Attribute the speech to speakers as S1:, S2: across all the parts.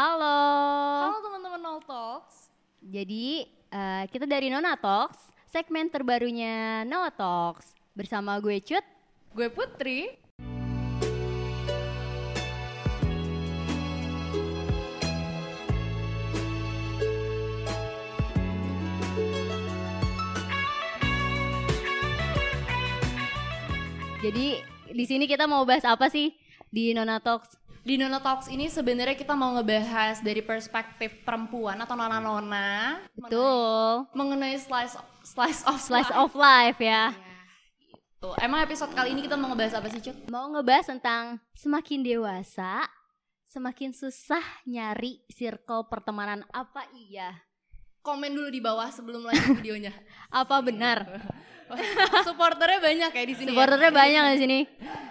S1: Halo.
S2: Halo teman-teman Nol Talks.
S1: Jadi eh, kita dari Nona Talks, segmen terbarunya Nona Talks bersama gue Cut.
S2: Gue Putri.
S1: Jadi di sini kita mau bahas apa sih di Nona Talks?
S2: Di Nona Talks ini sebenarnya kita mau ngebahas dari perspektif perempuan atau nona-nona
S1: Betul.
S2: mengenai slice slice of
S1: Slice
S2: life.
S1: of life ya.
S2: Tuh, emang episode kali ini kita mau ngebahas apa sih, Cut?
S1: Mau ngebahas tentang semakin dewasa, semakin susah nyari circle pertemanan apa iya?
S2: Komen dulu di bawah sebelum lanjut videonya.
S1: Apa benar?
S2: Supporternya banyak ya di sini. ya?
S1: Supporternya banyak di sini.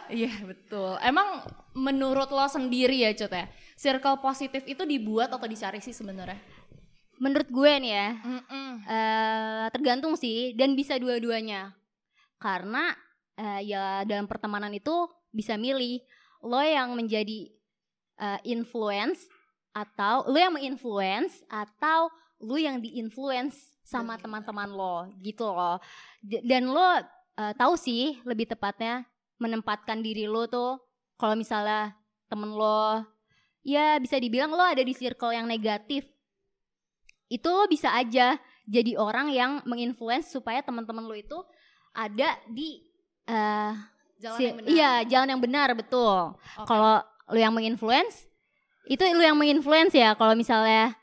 S2: Iya betul. Emang menurut lo sendiri ya Cut ya, circle positif itu dibuat atau dicari sih sebenarnya?
S1: Menurut gue nih ya,
S2: Mm-mm.
S1: eh tergantung sih dan bisa dua-duanya. Karena eh, ya dalam pertemanan itu bisa milih lo yang menjadi eh, influence atau lo yang menginfluence atau lo yang diinfluence sama teman-teman lo gitu loh. D- Dan lo eh, tahu sih lebih tepatnya menempatkan diri lo tuh kalau misalnya temen lo ya bisa dibilang lo ada di circle yang negatif itu lo bisa aja jadi orang yang menginfluence supaya teman-teman lo itu ada di eh
S2: Jalan
S1: si-
S2: yang benar.
S1: iya jalan yang benar betul
S2: Oke.
S1: kalau lo yang menginfluence itu lo yang menginfluence ya kalau misalnya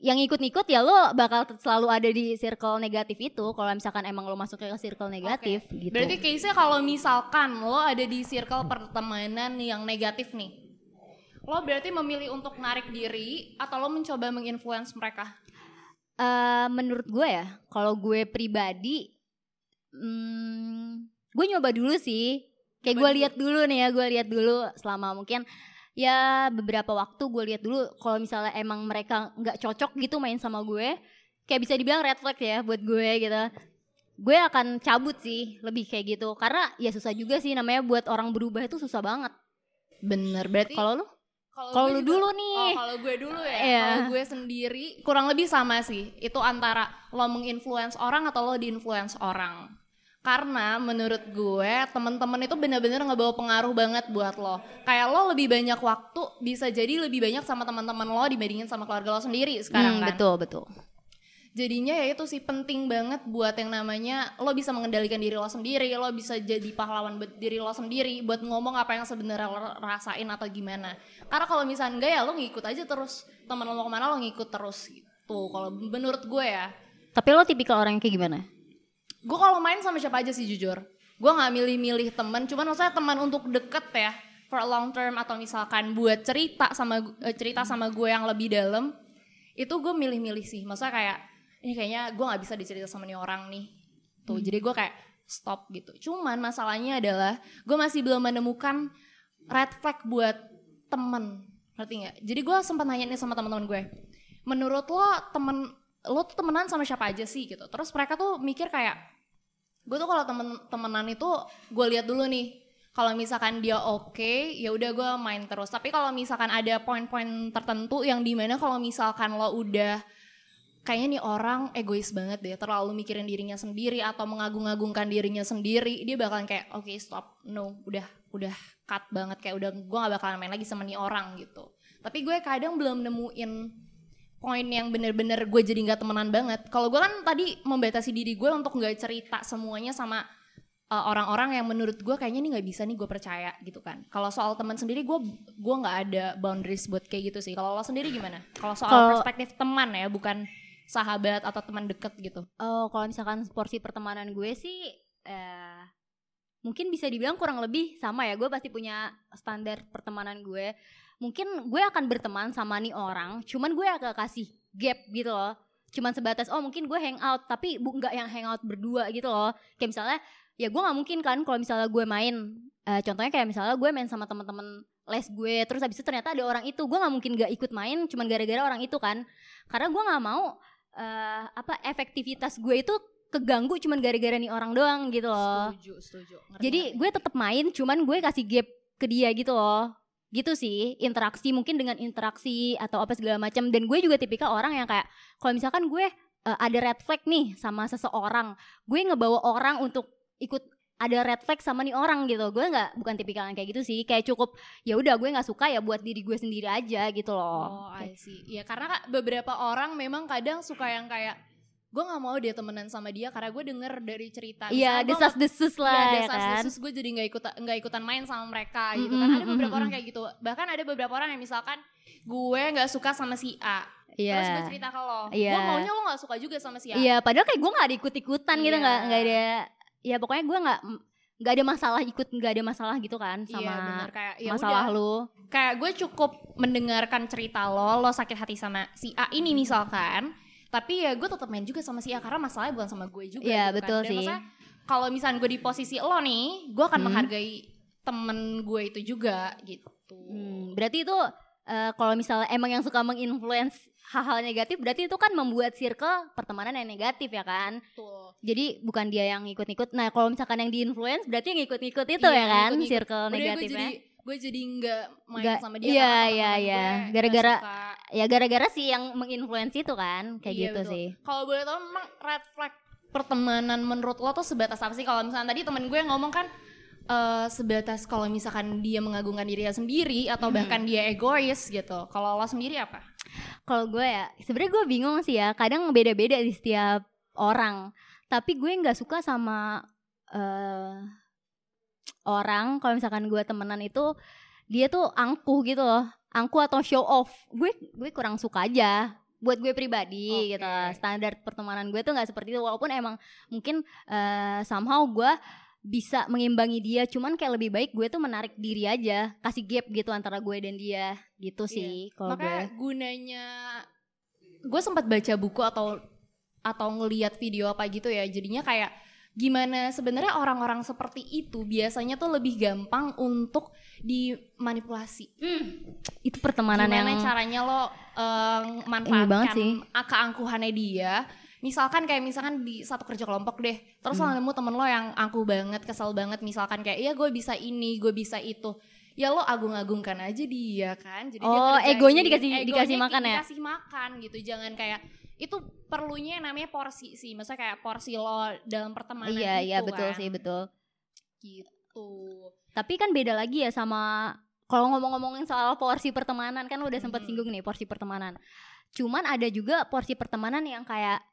S1: yang ikut-ikut ya lo bakal selalu ada di circle negatif itu kalau misalkan emang lo masuknya ke circle negatif gitu
S2: Berarti case-nya kalau misalkan lo ada di circle pertemanan yang negatif nih. Lo berarti memilih untuk narik diri atau lo mencoba menginfluence mereka?
S1: Eh, menurut gue ya, kalau gue pribadi, hmm, gue nyoba dulu sih. Kayak gue lihat dulu nih ya, gue lihat dulu selama mungkin ya beberapa waktu gue lihat dulu. Kalau misalnya emang mereka nggak cocok gitu main sama gue, kayak bisa dibilang red flag ya buat gue gitu. Gue akan cabut sih, lebih kayak gitu. Karena ya susah juga sih namanya buat orang berubah itu susah banget.
S2: Bener, berarti
S1: Kalau lu?
S2: kalau
S1: lu
S2: juga-
S1: dulu
S2: Oh,
S1: nih.
S2: kalau gue dulu ya.
S1: Iya.
S2: Kalau gue sendiri kurang lebih sama sih. Itu antara lo menginfluence orang atau lo diinfluence orang. Karena menurut gue temen-temen itu bener-bener ngebawa pengaruh banget buat lo. Kayak lo lebih banyak waktu bisa jadi lebih banyak sama teman-teman lo dibandingin sama keluarga lo sendiri sekarang
S1: Hmm,
S2: kan.
S1: betul betul.
S2: Jadinya ya itu sih penting banget buat yang namanya lo bisa mengendalikan diri lo sendiri, lo bisa jadi pahlawan buat diri lo sendiri buat ngomong apa yang sebenarnya lo rasain atau gimana. Karena kalau misalnya enggak ya lo ngikut aja terus teman lo mau ke mana lo ngikut terus gitu. Kalau menurut gue ya,
S1: Tapi lo tipikal orang yang kayak gimana?
S2: Gue kalau main sama siapa aja sih jujur. Gue nggak milih-milih teman, cuman maksudnya teman untuk deket ya for a long term atau misalkan buat cerita sama eh, cerita sama gue yang lebih dalam itu gue milih-milih sih. Maksudnya kayak ini kayaknya gue nggak bisa dicerita sama nih orang nih. Tuh jadi gue kayak stop gitu. Cuman masalahnya adalah gue masih belum menemukan red flag buat temen ngerti nggak? Jadi gue sempat nanya nih sama teman-teman gue. Menurut lo temen lo tuh temenan sama siapa aja sih gitu? Terus mereka tuh mikir kayak gue tuh kalau temen temenan itu gue lihat dulu nih. Kalau misalkan dia oke ya udah gue main terus. Tapi kalau misalkan ada poin-poin tertentu yang di mana kalau misalkan lo udah kayaknya nih orang egois banget deh terlalu mikirin dirinya sendiri atau mengagung-agungkan dirinya sendiri dia bakalan kayak oke stop. No udah udah cut banget. Kayak udah gue gak bakalan main lagi sama nih orang gitu. Tapi gue kadang belum nemuin poin yang bener-bener gue jadi nggak temenan banget. Kalau gue kan tadi membatasi diri gue untuk nggak cerita semuanya sama uh, orang-orang yang menurut gue kayaknya nih nggak bisa nih gue percaya gitu kan. Kalau soal teman sendiri gue gue nggak ada boundaries buat kayak gitu sih. Kalau lo sendiri gimana? Kalau soal
S1: Kalau-
S2: perspektif teman ya, bukan sahabat atau teman deket gitu.
S1: Oh, kalau misalkan porsi pertemanan gue sih eh mungkin bisa dibilang kurang lebih sama ya. Gue pasti punya standar pertemanan gue. Mungkin gue akan berteman sama nih orang, cuman gue agak kasih gap gitu loh. Cuman sebatas oh mungkin gue hangout, tapi bu nggak yang hangout berdua gitu loh. Kayak misalnya ya gue nggak mungkin kan kalau misalnya gue main eh, contohnya kayak misalnya gue main sama teman-teman les gue terus habis itu ternyata ada orang itu gue nggak mungkin gak ikut main cuman gara-gara orang itu kan karena gue nggak mau eh, apa efektivitas gue itu keganggu cuman gara-gara nih orang doang gitu loh.
S2: Setuju, setuju. Ngerti,
S1: Jadi
S2: ngerti.
S1: gue tetap main cuman gue kasih gap ke dia gitu loh. Gitu sih interaksi mungkin dengan interaksi atau apa segala macam. Dan gue juga tipikal orang yang kayak kalau misalkan gue uh, ada red flag nih sama seseorang gue ngebawa orang untuk ikut ada red flag sama nih orang gitu. Gue nggak bukan tipikal yang kayak gitu sih. Kayak cukup ya udah gue nggak suka ya buat diri gue sendiri aja gitu loh.
S2: Oh, I see. Ya karena beberapa orang memang kadang suka yang kayak gue nggak mau dia temenan sama dia karena gue denger dari cerita.
S1: iya desas desus
S2: Iya,
S1: lah ya
S2: desas
S1: kan
S2: desus gue jadi nggak ikut nggak ikutan main sama mereka gitu
S1: Mm-mm,
S2: kan ada beberapa
S1: mm-mm,
S2: orang kayak gitu bahkan ada beberapa orang yang misalkan gue nggak suka sama si A
S1: iya
S2: terus gue cerita ke lo
S1: Iya.
S2: gue maunya lo nggak suka juga sama si A
S1: iya padahal kayak gue nggak ada ikut ikutan gitu
S2: Iya.
S1: nggak nggak ada ya pokoknya gue nggak nggak ada masalah ikut nggak ada masalah gitu kan
S2: Iya,
S1: sama
S2: bener kayak ya
S1: masalah
S2: udah.
S1: lu
S2: kayak gue cukup mendengarkan cerita lo lo sakit hati sama si A ini misalkan tapi ya gue tetap main juga sama si A karena masalahnya bukan sama gue juga
S1: Iya,
S2: gitu kan.
S1: betul
S2: Dan
S1: sih.
S2: kalau misalnya gue di posisi lo nih gue akan
S1: Hmm.
S2: menghargai temen gue itu juga gitu
S1: Hmm, berarti itu eh, kalau misalnya emang yang suka menginfluence hal-hal negatif berarti itu kan membuat circle pertemanan yang negatif ya kan
S2: Betul.
S1: jadi bukan dia yang ikut-ikut nah kalau misalkan yang diinfluence berarti yang ikut-ikut itu
S2: Iya,
S1: ya kan
S2: ngikut-ngikut.
S1: circle
S2: Udah gue
S1: negatifnya
S2: jadi gue jadi nggak main
S1: Nggak-
S2: sama dia
S1: iya, iya, iya. Gara-gara- ya gara-gara sih yang menginfluence itu kan kayak
S2: Iya,
S1: gitu
S2: betul.
S1: sih
S2: Kalau boleh tahu memang red flag pertemanan menurut lo tuh sebatas apa sih? Kalau misalnya tadi temen gue ngomong kan eh, sebatas kalau misalkan dia mengagungkan dirinya sendiri atau
S1: Hmm.
S2: bahkan dia egois gitu. Kalau lo sendiri apa?
S1: kalau gue ya sebenarnya gue bingung sih ya kadang beda-beda di setiap orang tapi gue nggak suka sama eh orang kalau misalkan gue temenan itu dia tuh angkuh gitu loh. Angkuh atau show off. Gue gue kurang suka aja buat gue pribadi
S2: Oke.
S1: gitu standar pertemanan gue tuh nggak seperti itu. Walaupun emang mungkin eh somehow gue bisa mengimbangi dia. Cuman kayak lebih baik gue tuh menarik diri aja. Kasih gap gitu antara gue dan dia. Gitu
S2: Iya.
S1: sih kalau gue.
S2: gunanya gue sempat baca buku atau atau ngeliat video apa gitu ya. Jadinya kayak gimana sebenarnya orang-orang seperti itu biasanya tuh lebih gampang untuk dimanipulasi.
S1: itu pertemanan
S2: gimana
S1: yang
S2: caranya lo eh,
S1: banget
S2: manfaatkan
S1: sih.
S2: keangkuhannya dia misalkan kayak misalkan di satu kerja kelompok deh terus
S1: Hmm.
S2: lo nemu temen lo yang angkuh banget kesel banget misalkan kayak iya gue bisa ini gue bisa itu ya lo agung-agungkan aja dia kan jadi dia
S1: Oh,
S2: ngerjain.
S1: egonya dikasih-
S2: Egonya
S1: dikasih makan ya?
S2: dikasih makan gitu jangan kayak itu perlunya yang namanya porsi sih. Maksudnya kayak porsi lo dalam pertemanan
S1: iya iya
S2: itu
S1: betul
S2: kan.
S1: sih betul.
S2: Gitu.
S1: Tapi kan beda lagi ya sama kalau ngomong-ngomongin soal porsi pertemanan kan lu udah sempat
S2: Mhm.
S1: singgung nih porsi pertemanan. Cuman ada juga porsi pertemanan yang kayak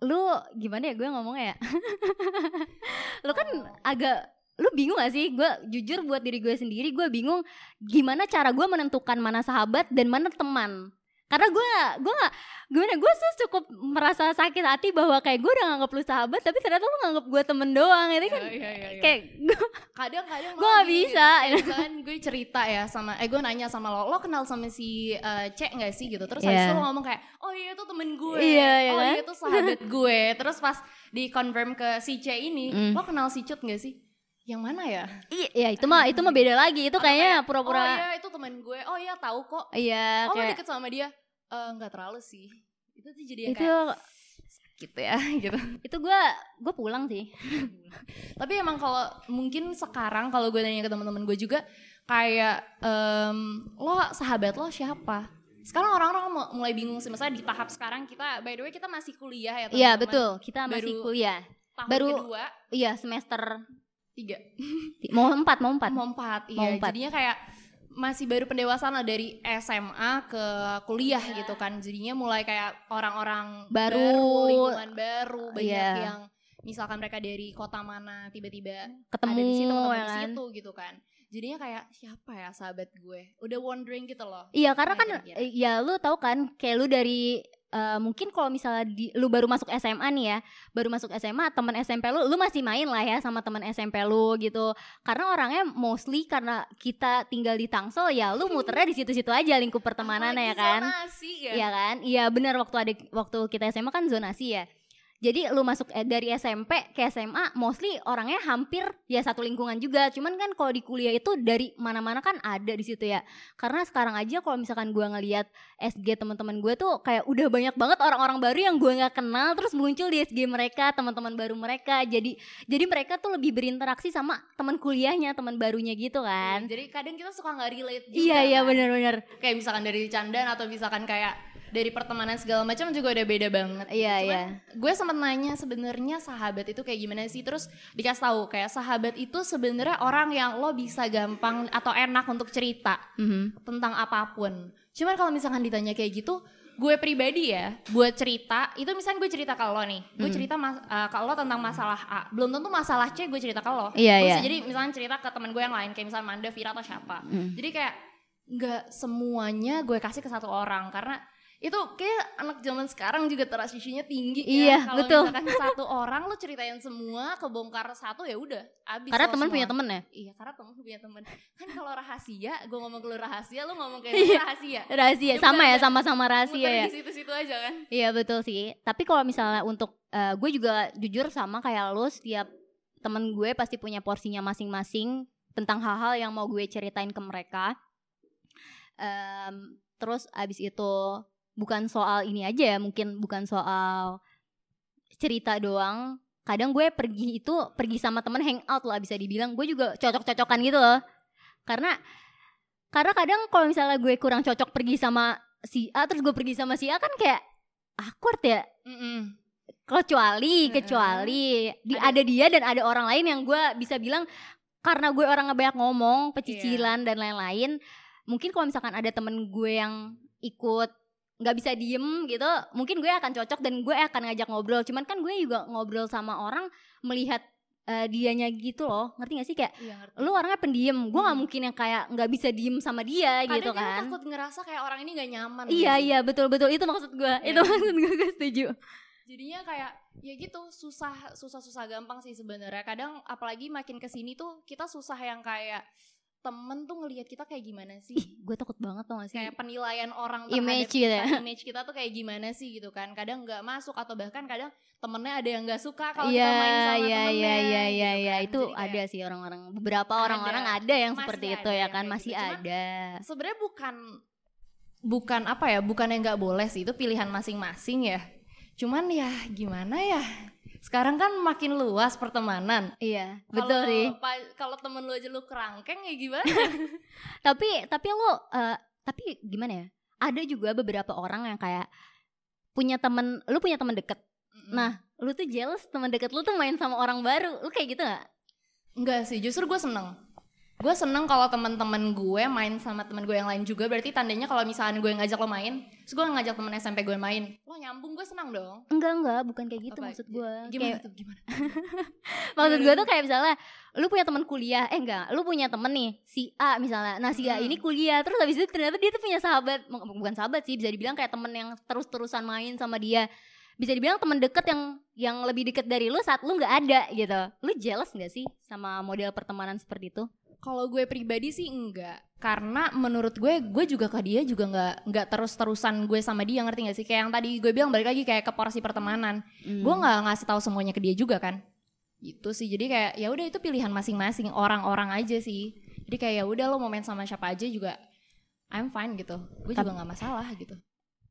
S1: lu gimana ya gue ngomongnya ya? Lu kan
S2: Oh.
S1: agak lu bingung gak sih? Gue jujur buat diri gue sendiri gue bingung gimana cara gue menentukan mana sahabat dan mana teman. Karena gue gak gue gak gimana gue tuh cukup merasa sakit hati bahwa kayak gue udah nganggap lu sahabat tapi ternyata lu nganggap gue temen doang itu kan
S2: Iya, iya, iya, iya.
S1: kayak
S2: kadang-kadang
S1: Gua nggak bisa.
S2: kayak misalkan gue cerita ya sama eh gue nanya sama lo lo kenal sama si eh, Cek nggak sih gitu terus habis
S1: Iya.
S2: itu lo ngomong kayak oh iya itu temen gue
S1: Iya, iya
S2: oh
S1: kan?
S2: iya itu sahabat gue terus pas di confirm ke si C ini
S1: Mm.
S2: lo kenal si Cut nggak sih yang mana ya
S1: Iya, ya itu mah itu mah beda lagi. Itu kayaknya
S2: kayak,
S1: pura-pura
S2: oh iya itu temen gue oh iya tahu kok
S1: iya
S2: oh lo
S1: kayak
S2: deket sama dia Eh, nggak terlalu sih itu tuh jadi
S1: itu
S2: kayak gitu ya gitu
S1: itu gua gua pulang sih.
S2: Tapi emang kalau mungkin sekarang kalau gue nanya ke teman-teman gue juga kayak em, lo sahabat lo siapa? Sekarang orang-orang mu- mulai bingung sih. Misalnya di tahap sekarang kita by the way kita masih kuliah ya teman-teman.
S1: Iya, betul. Kita masih
S2: Baru-
S1: kuliah.
S2: Tahun
S1: Baru-
S2: kedua,
S1: Iya, semester
S2: tiga,
S1: ti- mau empat, mau empat.
S2: mau empat.
S1: Mau
S2: Iya,
S1: empat.
S2: jadinya kayak masih baru pendewasaan lah dari SMA ke kuliah
S1: Iya.
S2: gitu kan. Jadinya mulai kayak orang-orang
S1: Baru.
S2: lingkungan baru, banyak
S1: Iya.
S2: yang misalkan mereka dari kota mana tiba-tiba
S1: Ketemu
S2: ada di situ ketemu
S1: ya
S2: di
S1: kan.
S2: situ gitu kan jadinya kayak siapa ya sahabat gue udah wondering gitu loh
S1: Iya, karena
S2: Nah,
S1: kan eh, ya lu tahu kan kayak lu dari eh, mungkin kalau misalnya di, lu baru masuk SMA nih ya, baru masuk SMA, teman SMP lu, lu masih main lah ya sama teman SMP lu gitu. Karena orangnya mostly karena kita tinggal di Tangsel ya, lu muternya di situ-situ aja lingkup pertemanannya ya kan.
S2: zonasi ya
S1: Iya kan? Iya benar waktu ada waktu kita SMA kan zonasi ya. Jadi lu masuk eh, dari SMP ke SMA mostly orangnya hampir ya satu lingkungan juga cuman kan kalau di kuliah itu dari mana-mana kan ada di situ ya karena sekarang aja kalau misalkan gua ngelihat SG teman-teman gue tuh kayak udah banyak banget orang-orang baru yang gue nggak kenal terus muncul di SG mereka teman-teman baru mereka jadi jadi mereka tuh lebih berinteraksi sama teman kuliahnya teman barunya gitu kan
S2: Jadi kadang kita suka nggak relate juga.
S1: iya iya
S2: kan.
S1: benar-benar
S2: Kayak misalkan dari candaan atau misalkan kayak dari pertemanan segala macam juga udah beda banget.
S1: iya
S2: Cuman
S1: iya
S2: gue sempat nanya sebenarnya sahabat itu kayak gimana sih terus dikasih tahu kayak sahabat itu sebenarnya orang yang lo bisa gampang atau enak untuk cerita
S1: Mhm.
S2: tentang apa pun. Cuman kalau misalkan ditanya kayak gitu, gue pribadi ya buat cerita itu misalnya gue cerita ke lo nih, gue
S1: Hmm.
S2: cerita mas, eh, ke lo tentang masalah A, belum tentu masalah C gue cerita ke lo.
S1: Iya,
S2: Gue
S1: iya.
S2: bisa jadi misalnya cerita ke teman gue yang lain kayak misalnya Manda, Vira atau siapa.
S1: Mm.
S2: Jadi kayak nggak semuanya gue kasih ke satu orang karena itu kayak anak zaman sekarang juga trust issue-nya tinggi
S1: Iya,
S2: ya. Kalau
S1: betul.
S2: misalkan satu orang lu ceritain semua kebongkar satu ya udah abis
S1: karena
S2: lo
S1: teman punya temen ya
S2: Iya, karena temen punya temen. Kan kalau rahasia, gue ngomong ke lu rahasia, lu ngomong ke
S1: Iya.
S2: rahasia.
S1: rahasia
S2: Ya
S1: sama ya sama-sama rahasia ya
S2: di situ-situ aja kan.
S1: Iya betul sih. Tapi kalau misalnya untuk eh, gue juga jujur sama kayak lo, setiap temen gue pasti punya porsinya masing-masing tentang hal-hal yang mau gue ceritain ke mereka. Em, terus abis itu bukan soal ini aja ya, mungkin bukan soal cerita doang. Kadang gue pergi itu pergi sama temen hangout lah bisa dibilang. Gue juga cocok-cocokan gitu loh. Karena karena kadang kalau misalnya gue kurang cocok pergi sama si A terus gue pergi sama si A kan kayak awkward ya
S2: Mm-mm.
S1: kecuali
S2: Heeh.
S1: kecuali di,
S2: Ada-
S1: ada dia dan ada orang lain yang gue bisa bilang karena gue orang banyak ngomong pecicilan dan lain-lain mungkin kalau misalkan ada temen gue yang ikut nggak bisa diem gitu mungkin gue akan cocok dan gue akan ngajak ngobrol cuman kan gue juga ngobrol sama orang melihat eh, dianya gitu loh ngerti gak sih kayak
S2: Iya ngerti.
S1: lu orangnya pendiam gue nggak
S2: Hmm.
S1: mungkin yang kayak nggak bisa diem sama dia
S2: Kadang
S1: gitu kan
S2: takut ngerasa kayak orang ini gak nyaman.
S1: iya
S2: gitu.
S1: iya betul betul itu maksud gue
S2: Iya.
S1: itu maksud gue gue setuju
S2: Jadinya kayak ya gitu susah susah susah gampang sih sebenarnya. Kadang apalagi makin ke sini tuh kita susah yang kayak temen tuh ngelihat kita kayak gimana sih?
S1: gue takut banget tau gak sih
S2: kayak penilaian orang
S1: Image
S2: terhadap
S1: gitu
S2: kita,
S1: ya.
S2: image kita tuh kayak gimana sih gitu kan kadang nggak masuk atau bahkan kadang temennya ada yang nggak suka kalau
S1: Iya
S2: kita main sama
S1: iya
S2: temennya
S1: iya iya
S2: gitu
S1: iya iya
S2: kan.
S1: itu
S2: kayak
S1: ada sih orang-orang beberapa
S2: Ada.
S1: orang-orang ada yang
S2: Masih
S1: seperti
S2: ada
S1: itu ya
S2: yang
S1: kan masih
S2: gitu.
S1: Ada
S2: sebenarnya bukan bukan apa ya bukan yang nggak boleh sih itu pilihan masing-masing ya cuman ya gimana ya sekarang kan makin luas pertemanan.
S1: Iya betul
S2: Kalau
S1: sih.
S2: kalau temen lu aja lu kerangkeng ya gimana?
S1: Tapi tapi lo eh, tapi gimana ya? Ada juga beberapa orang yang kayak punya temen lu punya temen deket. Nah lu tuh jealous temen deket lu tuh main sama orang baru. Lu kayak gitu gak?
S2: Enggak sih, justru gue seneng. Gue seneng kalau teman-teman gue main sama teman gue yang lain juga. Berarti tandanya kalau misalnya gue ngajak lo main, terus gue ngajak temen SMP gue main, lo nyambung gue senang dong.
S1: enggak enggak bukan kayak gitu
S2: Apa?
S1: maksud gue
S2: Gimana tuh? Gimana?
S1: Maksud gue
S2: tuh?
S1: kayak misalnya lu punya teman kuliah, eh enggak, lu punya temen nih si A misalnya. Nah si A
S2: Hmm.
S1: ini kuliah, terus habis itu ternyata dia tuh punya sahabat, bukan sahabat sih, bisa dibilang kayak temen yang terus-terusan main sama dia. Bisa dibilang temen deket yang yang lebih deket dari lu saat lu nggak ada gitu. Lu jealous nggak sih sama model pertemanan seperti itu?
S2: Kalau gue pribadi sih enggak, karena menurut gue, gue juga ke dia juga nggak nggak terus-terusan gue sama dia ngerti gak sih? Kayak yang tadi gue bilang balik lagi kayak ke porsi pertemanan.
S1: Hmm.
S2: Gue nggak ngasih tahu semuanya ke dia juga kan. Gitu sih. Jadi kayak ya udah itu pilihan masing-masing orang-orang aja sih. Jadi kayak ya udah lo mau main sama siapa aja juga I'm fine gitu. Gue juga nggak masalah gitu.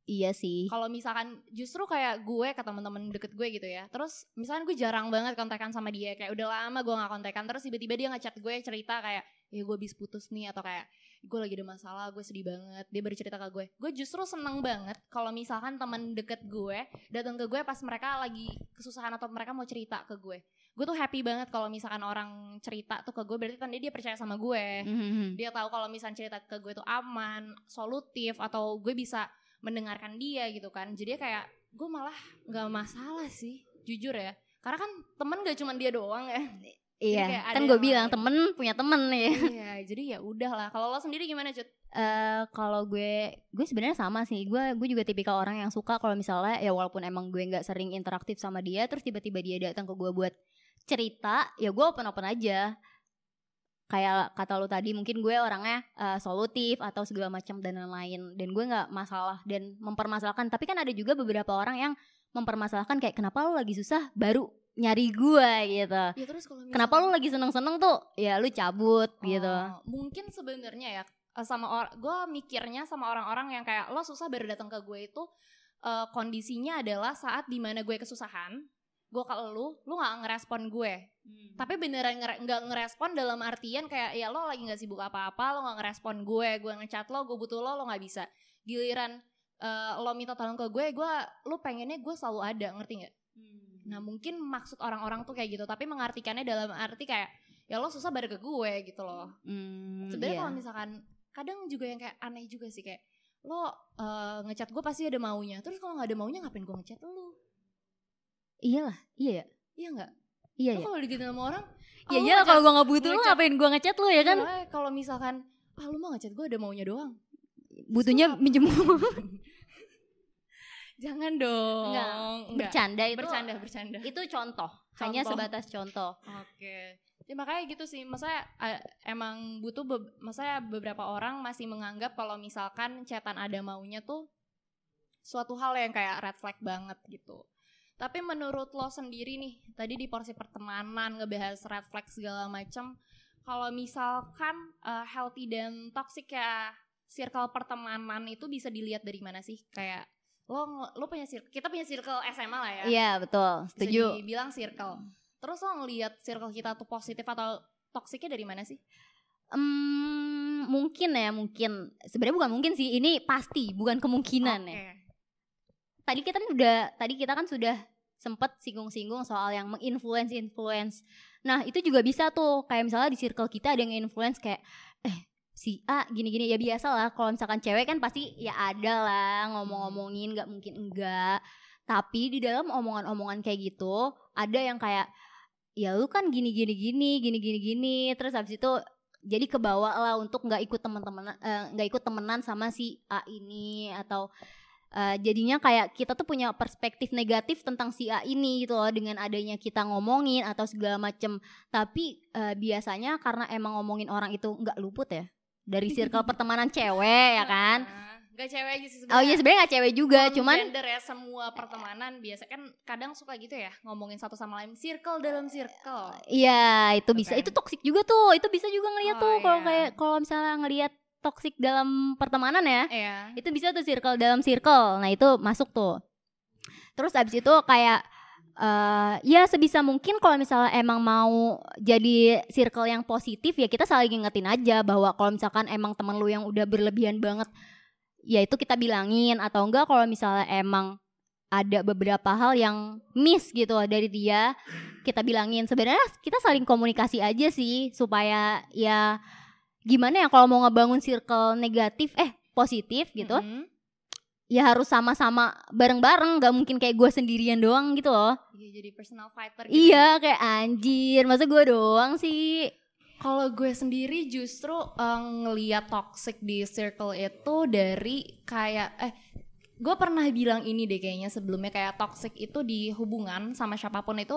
S1: Iya sih.
S2: Kalau misalkan justru kayak gue ke teman-teman deket gue gitu ya. Terus misalkan gue jarang banget kontekan sama dia. Kayak udah lama gue gak kontekan. Terus tiba-tiba dia ngechat gue cerita kayak ya gue habis putus nih atau kayak gue lagi ada masalah gue sedih banget dia baru cerita ke gue gue justru seneng banget kalau misalkan teman deket gue datang ke gue pas mereka lagi kesusahan atau mereka mau cerita ke gue gue tuh happy banget kalau misalkan orang cerita tuh ke gue berarti tanda dia percaya sama gue
S1: Mhm.
S2: dia tahu kalau misalnya cerita ke gue tuh aman, solutif atau gue bisa mendengarkan dia gitu kan. Jadi kayak gue malah nggak masalah sih, jujur ya. Karena kan temen gak cuma dia doang ya.
S1: Iya, kan gue bilang temen punya temen nih.
S2: Iya, jadi ya udah lah. Kalau lo sendiri gimana cut?
S1: eh kalau gue gue sebenarnya sama sih gue gue juga tipikal orang yang suka kalau misalnya ya walaupun emang gue nggak sering interaktif sama dia terus tiba-tiba dia datang ke gue buat cerita ya gue open open aja kayak kata lu tadi mungkin gue orangnya uh, solutif atau segala macam dan lain-lain. Dan gue nggak masalah dan mempermasalahkan. Tapi kan ada juga beberapa orang yang mempermasalahkan kayak kenapa lu lagi susah baru nyari gue gitu.
S2: Ya terus kalau
S1: kenapa lu lagi seneng-seneng tuh? Ya lu cabut gitu.
S2: Oh, mungkin sebenarnya ya eh, sama orang gue mikirnya sama orang-orang yang kayak lo susah baru datang ke gue itu eh, kondisinya adalah saat di mana gue kesusahan gue ke lu lu nggak ngerespon gue. Tapi beneran nggak ngerespon dalam artian kayak ya lo lagi nggak sibuk apa-apa lo nggak ngerespon gue gue ngechat lo gue butuh lo lo nggak bisa. Giliran eh, lo minta tolong ke gue gue lu pengennya gue selalu ada ngerti nggak? Nah mungkin maksud orang-orang tuh kayak gitu Tapi mengartikannya dalam arti kayak Ya lo susah baru ke gue gitu loh.
S1: Hmm,
S2: Sebenarnya
S1: iya.
S2: kalau misalkan Kadang juga yang kayak aneh juga sih Kayak lo eh, ngechat gue pasti ada maunya Terus kalau gak ada maunya ngapain gue ngechat lo
S1: iyalah iya ya
S2: Iya gak?
S1: iya ya
S2: kalau digituin sama orang
S1: iya
S2: ngechat-
S1: kalau gue nggak butuh lu ngapain gue ngechat lu ya kan
S2: Iya, Kalau misalkan Ah lu mau ngechat gue ada maunya doang
S1: butuhnya minjem
S2: Jangan dong
S1: Enggak,
S2: Enggak.
S1: bercanda itu
S2: Bercanda, bercanda
S1: itu contoh, hanya
S2: Contoh.
S1: sebatas contoh
S2: Oke. Ya makanya gitu sih. Maksudnya eh, emang butuh be- maksudnya beberapa orang masih menganggap kalau misalkan chatan ada maunya tuh suatu hal yang kayak red flag banget gitu. Tapi menurut lo sendiri nih, tadi di porsi pertemanan ngebahas red flag segala macam. Kalau misalkan eh, healthy dan toxic ya circle pertemanan itu bisa dilihat dari mana sih? Kayak lo lo punya circle, kita punya circle SMA lah ya
S1: iya betul
S2: bisa
S1: setuju
S2: dibilang circle. Terus lo ngelihat circle kita tuh positif atau toksiknya dari mana sih?
S1: Hmm, mungkin ya mungkin sebenarnya bukan mungkin sih ini pasti bukan kemungkinan ya
S2: Oke.
S1: Tadi kita kan udah tadi kita kan sudah sempet singgung-singgung soal yang menginfluence influence nah itu juga bisa tuh. Kayak misalnya di circle kita ada yang influence kayak eh si A gini-gini. Ya biasa lah. Kalau misalkan cewek kan pasti ya ada lah ngomong-ngomongin nggak mungkin enggak tapi di dalam omongan-omongan kayak gitu ada yang kayak ya lu kan gini gini gini gini terus habis itu jadi kebawa lah untuk nggak ikut teman-teman eh, nggak ikut temenan sama si A ini atau eh, jadinya kayak kita tuh punya perspektif negatif tentang si A ini gitu loh dengan adanya kita ngomongin atau segala macem tapi eh, biasanya karena emang ngomongin orang itu nggak luput ya dari circle pertemanan cewek ya kan
S2: Gak cewek aja sih
S1: oh iya sebenarnya nggak cewek juga
S2: Non
S1: cuman
S2: gender ya semua pertemanan biasa kan kadang suka gitu ya ngomongin satu sama lain circle dalam circle.
S1: Iya, itu bisa.
S2: kan.
S1: Itu toksik juga tuh. Itu bisa juga ngeliat
S2: Oh,
S1: tuh kalau
S2: iya.
S1: kayak kalau misalnya ngeliat toksik dalam pertemanan ya.
S2: Iya.
S1: Itu bisa tuh circle dalam circle. Nah, itu masuk tuh. Terus abis itu kayak eh ya sebisa mungkin kalau misalnya emang mau jadi circle yang positif ya kita saling ngingetin aja bahwa kalau misalkan emang temen lu yang udah berlebihan banget ya itu kita bilangin atau enggak kalau misalnya emang ada beberapa hal yang miss gitu dari dia kita bilangin sebenarnya kita saling komunikasi aja sih supaya ya gimana ya kalau mau ngebangun circle negatif eh positif gitu
S2: Mm-mm.
S1: ya harus sama-sama bareng-bareng nggak mungkin kayak gue sendirian doang gitu loh
S2: Iya jadi personal fighter. gitu.
S1: iya kayak anjir masa gue doang sih
S2: Kalau gue sendiri justru eh, ngeliat toxic di circle itu dari kayak eh gue pernah bilang ini deh kayaknya sebelumnya kayak toxic itu di hubungan sama siapa pun itu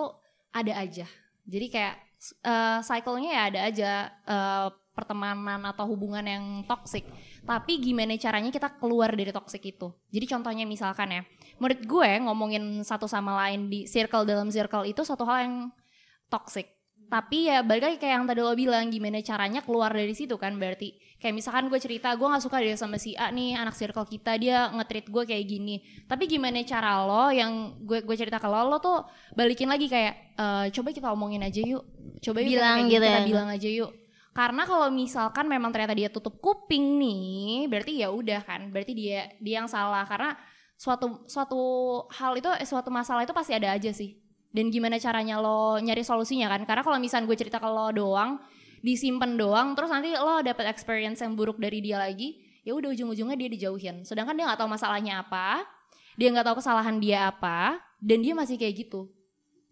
S2: ada aja. Jadi kayak eh cycle-nya ya ada aja eh, pertemanan atau hubungan yang toxic. Tapi gimana caranya kita keluar dari toxic itu? Jadi contohnya misalkan ya, menurut gue ngomongin satu sama lain di circle dalam circle itu satu hal yang toxic tapi ya balik lagi kayak yang tadi lo bilang gimana caranya keluar dari situ kan berarti kayak misalkan gue cerita gue nggak suka dia sama si A nih anak circle kita dia nge-treat gue kayak gini tapi gimana cara lo yang gue gue cerita ke lo lo tuh balikin lagi kayak "Eh, coba kita omongin aja yuk coba yuk kita
S1: Bilang
S2: kayak
S1: gitu
S2: kita
S1: ya.
S2: bilang aja yuk karena kalau misalkan memang ternyata dia tutup kuping nih berarti ya udah kan. Berarti dia dia yang salah. Karena suatu suatu hal itu eh, suatu masalah itu pasti ada aja sih. Dan gimana caranya lo nyari solusinya kan. Karena kalau misalnya gue cerita ke lo doang disimpan doang terus nanti lo dapet experience yang buruk dari dia lagi ya udah ujung-ujungnya dia dijauhin. Sedangkan dia nggak tahu masalahnya apa dia nggak tahu kesalahan dia apa dan dia masih kayak gitu.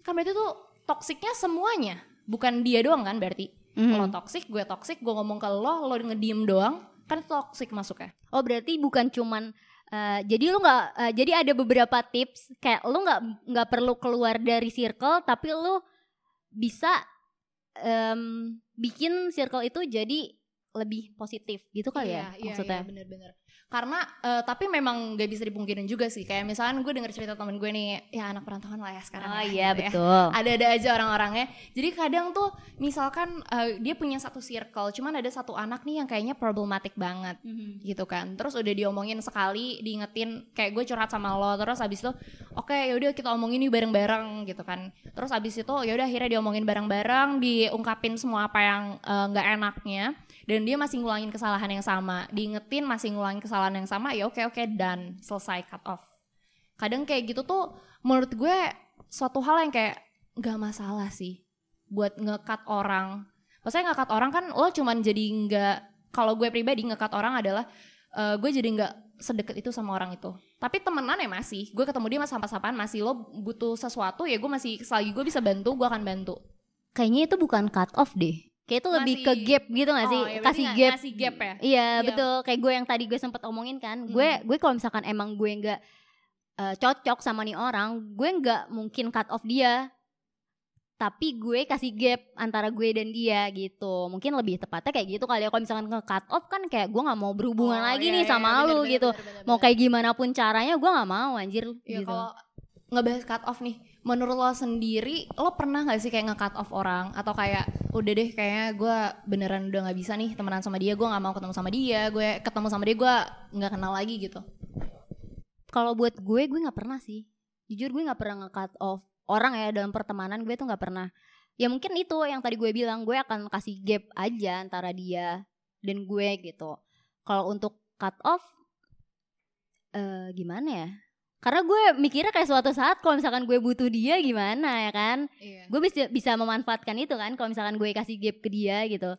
S2: Kan berarti tuh toksiknya semuanya. Bukan dia doang kan berarti
S1: Mhm.
S2: lo toksik gue toksik gue ngomong ke lo lo ngediem doang kan toksik masuknya
S1: Oh berarti bukan cuman eh, jadi lu nggak eh, jadi ada beberapa tips kayak lu nggak nggak perlu keluar dari circle tapi lu bisa em, bikin circle itu jadi lebih positif gitu kali
S2: iya,
S1: ya maksudnya.
S2: Iya, bener-bener. Karena eh, tapi memang gak bisa dipungkirin juga sih. Kayak misalnya gue denger cerita temen gue nih, ya anak perantauan lah ya sekarang.
S1: oh
S2: ya,
S1: iya
S2: gitu ya.
S1: betul.
S2: Ada-ada aja orang-orangnya. Jadi kadang tuh misalkan eh, dia punya satu circle, cuman ada satu anak nih yang kayaknya problematik banget
S1: Mhm.
S2: gitu kan. Terus udah diomongin sekali, diingetin kayak gue curhat sama lo. Terus abis itu, oke yaudah kita omongin nih bareng-bareng gitu kan. Terus abis itu yaudah akhirnya diomongin bareng-bareng, diungkapin semua apa yang eh, nggak enaknya. Dan dia masih ngulangin kesalahan yang sama, diingetin masih ngulangin kesalahan yang sama, ya oke oke dan selesai cut off. Kadang kayak gitu tuh menurut gue suatu hal yang kayak nggak masalah sih buat ngekat orang. Maksudnya ngekat orang kan lo cuman jadi nggak kalau gue pribadi ngekat orang adalah eh, gue jadi nggak sedekat itu sama orang itu. Tapi temenan ya masih. Gue ketemu dia mas sampai-sapaan masih lo butuh sesuatu ya gue masih selagi gue bisa bantu gue akan bantu.
S1: Kayaknya itu bukan cut off deh. Kayak itu lebih ke gap gitu gak sih?
S2: Oh, ya
S1: Kasih gap.
S2: ngasih gap ya.
S1: Iya,
S2: Iya.
S1: betul. Kayak gue yang tadi gue sempet omongin kan.
S2: Hmm.
S1: Gue gue kalau misalkan emang gue nggak eh, cocok sama nih orang, gue nggak mungkin cut off dia. Tapi gue kasih gap antara gue dan dia gitu. Mungkin lebih tepatnya kayak gitu kali ya. Kalau misalkan ke cut off kan kayak gue nggak mau berhubungan
S2: Oh,
S1: lagi
S2: iya,
S1: nih
S2: iya,
S1: sama
S2: bener,
S1: lu
S2: bener,
S1: gitu.
S2: bener, bener,
S1: Mau kayak gimana pun caranya gue nggak mau anjir
S2: Ya
S1: gitu.
S2: kalau ngebahas cut off nih, menurut lo sendiri, lo pernah nggak sih kayak nge-cut off orang atau kayak udah deh kayaknya gue beneran udah nggak bisa nih temenan sama dia, gue nggak mau ketemu sama dia, gue ketemu sama dia gue nggak kenal lagi gitu.
S1: Kalau buat gue gue nggak pernah sih. Jujur gue nggak pernah nge-cut off orang ya dalam pertemanan gue tuh nggak pernah. Ya mungkin itu yang tadi gue bilang gue akan kasih gap aja antara dia dan gue gitu. Kalau untuk cut off eh gimana ya? Karena gue mikirnya kayak suatu saat kalau misalkan gue butuh dia gimana ya kan?
S2: Iya.
S1: Gue bisa bisa memanfaatkan itu kan kalau misalkan gue kasih gap ke dia gitu.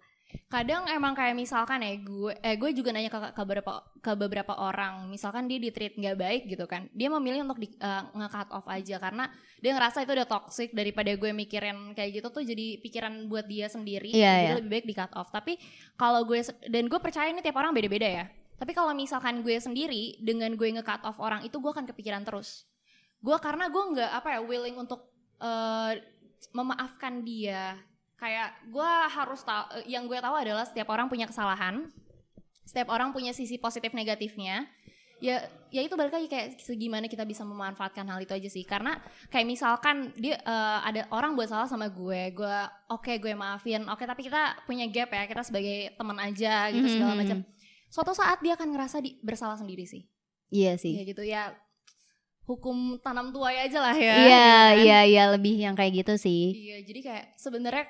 S2: Kadang emang kayak misalkan ya gue, eh gue juga nanya ke, ke beberapa ke beberapa orang, misalkan dia di treat nggak baik gitu kan, dia memilih untuk di, eh, nge-cut off aja karena dia ngerasa itu udah toxic daripada gue mikirin kayak gitu tuh jadi pikiran buat dia sendiri,
S1: Iya,
S2: jadi
S1: iya.
S2: lebih baik di cut off. Tapi kalau gue dan gue percaya ini tiap orang beda-beda ya. Tapi kalau misalkan gue sendiri dengan gue nge-cut off orang itu gue akan kepikiran terus. Gue karena gue nggak apa ya willing untuk eh, memaafkan dia. Kayak gue harus tahu yang gue tahu adalah setiap orang punya kesalahan. Setiap orang punya sisi positif negatifnya. Ya ya itu balik lagi kayak segimana kita bisa memanfaatkan hal itu aja sih. Karena kayak misalkan dia eh, ada orang buat salah sama gue, gue oke gue maafin. Oke, tapi kita punya gap ya. Kita sebagai teman aja gitu segala
S1: Mhm.
S2: macam. Suatu saat dia akan ngerasa di, bersalah sendiri sih.
S1: Iya sih.
S2: Ya gitu ya. Hukum tanam tuai aja lah ya.
S1: Iya,
S2: gitu kan.
S1: iya, iya lebih yang kayak gitu sih.
S2: Iya, jadi kayak sebenarnya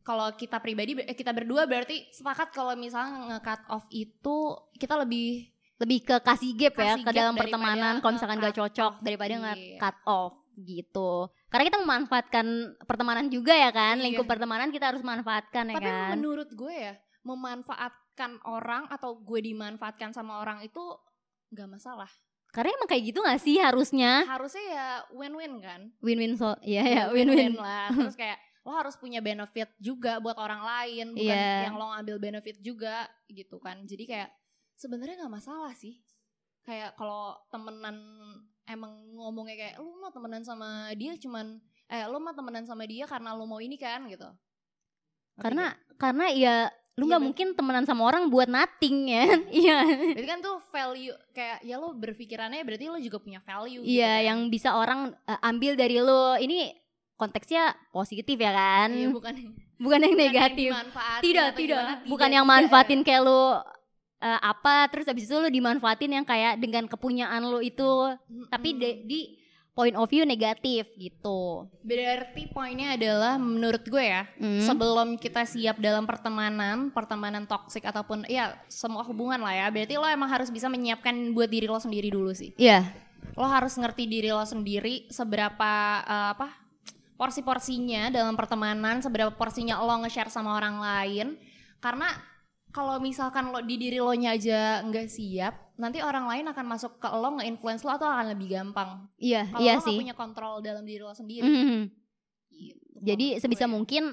S2: kalau kita pribadi eh, kita berdua berarti sepakat kalau misalnya nge-cut off itu kita lebih
S1: lebih ke kasih gap ya
S2: Kasih
S1: ke
S2: gap
S1: dalam pertemanan kalau misalkan gak cocok
S2: off.
S1: daripada
S2: Iya.
S1: nge-cut off gitu karena kita memanfaatkan pertemanan juga ya kan
S2: Iya.
S1: lingkup pertemanan kita harus manfaatkan ya
S2: tapi
S1: kan
S2: menurut gue ya memanfaatkan orang atau gue dimanfaatkan sama orang itu nggak masalah.
S1: karena emang kayak gitu gak sih harusnya
S2: Harusnya ya win-win kan?
S1: win-win so ya ya win-win
S2: lah. Terus kayak lo harus punya benefit juga buat orang lain, bukan
S1: Iya.
S2: yang lo ngambil benefit juga gitu kan. Jadi kayak sebenarnya nggak masalah sih. Kayak kalau temenan emang ngomongnya kayak lu mah temenan sama dia cuman eh lu mah temenan sama dia karena lu mau ini kan gitu.
S1: Karena karena ya lu
S2: Iya,
S1: nggak
S2: bet-
S1: mungkin temenan sama orang buat nothing ya. Iya.
S2: Berarti kan tuh value kayak ya lo berpikirannya berarti lo juga punya value gitu
S1: iya
S2: kan.
S1: yang bisa orang eh, ambil dari lu ini konteksnya positif ya kan?
S2: Iya, bukan
S1: bukan yang
S2: bukan
S1: negatif.
S2: dimanfaatin
S1: tidak tidak.
S2: gimana,
S1: bukan
S2: tidak,
S1: yang
S2: tidak.
S1: manfaatin kayak lu eh, apa terus habis itu lu dimanfaatin yang kayak dengan kepunyaan lu itu.
S2: Mm-mm.
S1: tapi di, di point of view negatif gitu.
S2: Berarti poinnya adalah menurut gue ya
S1: Hmm.
S2: sebelum kita siap dalam pertemanan pertemanan toksik ataupun ya semua hubungan lah ya berarti lo emang harus bisa menyiapkan buat diri lo sendiri dulu sih.
S1: Iya.
S2: Lo harus ngerti diri lo sendiri seberapa eh, apa porsi-porsinya dalam pertemanan seberapa porsinya lo nge-share sama orang lain. Karena kalau misalkan lo di diri lo nya aja nggak siap nanti orang lain akan masuk ke lo nge-influence lo atau akan lebih gampang.
S1: Iya
S2: kalau
S1: iya
S2: lo
S1: sih.
S2: punya kontrol dalam diri lo sendiri.
S1: Mhm.
S2: Gitu,
S1: jadi
S2: menurut
S1: sebisa
S2: gue.
S1: mungkin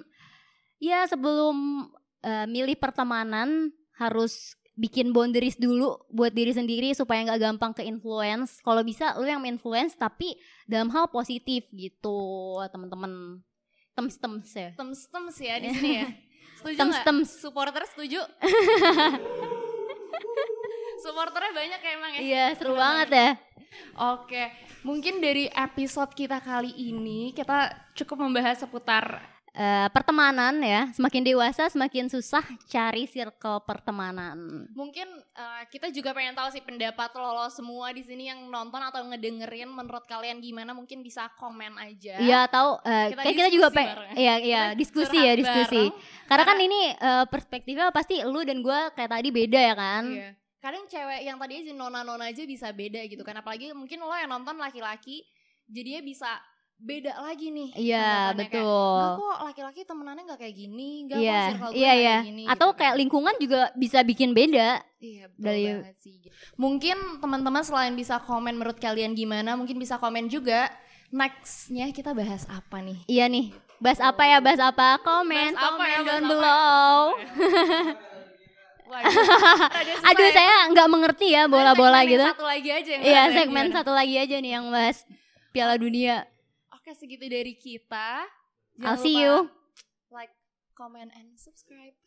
S1: ya sebelum eh, milih pertemanan harus bikin boundaries dulu buat diri sendiri supaya nggak gampang ke influence kalau bisa lu yang influence tapi dalam hal positif gitu teman-teman. Tems tems ya.
S2: Tems tems ya di sini ya. Setuju
S1: tems tems
S2: Supporter setuju? Supporternya banyak ya emang ya.
S1: iya seru banget ya
S2: Oke, mungkin dari episode kita kali ini kita cukup membahas seputar
S1: Eh, pertemanan ya semakin dewasa semakin susah cari circle pertemanan
S2: mungkin eh, kita juga pengen tahu sih pendapat lo, lo semua di sini yang nonton atau ngedengerin menurut kalian gimana mungkin bisa komen aja.
S1: Iya tahu eh,
S2: Kita
S1: kayak kita juga
S2: diskusi
S1: pe
S2: bareng.
S1: iya iya diskusi ya diskusi
S2: bareng.
S1: karena kan ini eh, perspektifnya pasti lu dan gue kayak tadi beda ya kan
S2: Iya. Kadang cewek yang tadi aja nona-nona aja bisa beda gitu kan. Apalagi mungkin lo yang nonton laki-laki jadinya bisa beda lagi nih.
S1: iya.
S2: Kayak,
S1: betul
S2: Enggak kok laki-laki temenannya gak kayak gini. Enggak
S1: iya
S2: kok circle gue
S1: iya
S2: nggak
S1: iya
S2: kayak gini.
S1: atau
S2: gitu
S1: kayak
S2: kan.
S1: lingkungan juga bisa bikin beda
S2: Iya betul
S1: dari-
S2: banget sih. Mungkin teman-teman selain bisa komen menurut kalian gimana, mungkin bisa komen juga nextnya kita bahas apa nih?
S1: iya nih bahas apa ya bahas apa komen
S2: Bahas apa
S1: komen
S2: ya, bahas
S1: down
S2: apa ya?
S1: below
S2: Waduh, susah
S1: aduh
S2: ya.
S1: saya nggak mengerti ya bola-bola gitu
S2: Satu lagi aja yang
S1: iya segmen satu lagi aja nih yang bahas Piala Dunia
S2: Oke segitu dari kita.
S1: I'll
S2: Jangan lupa
S1: see you.
S2: Like, comment, and subscribe.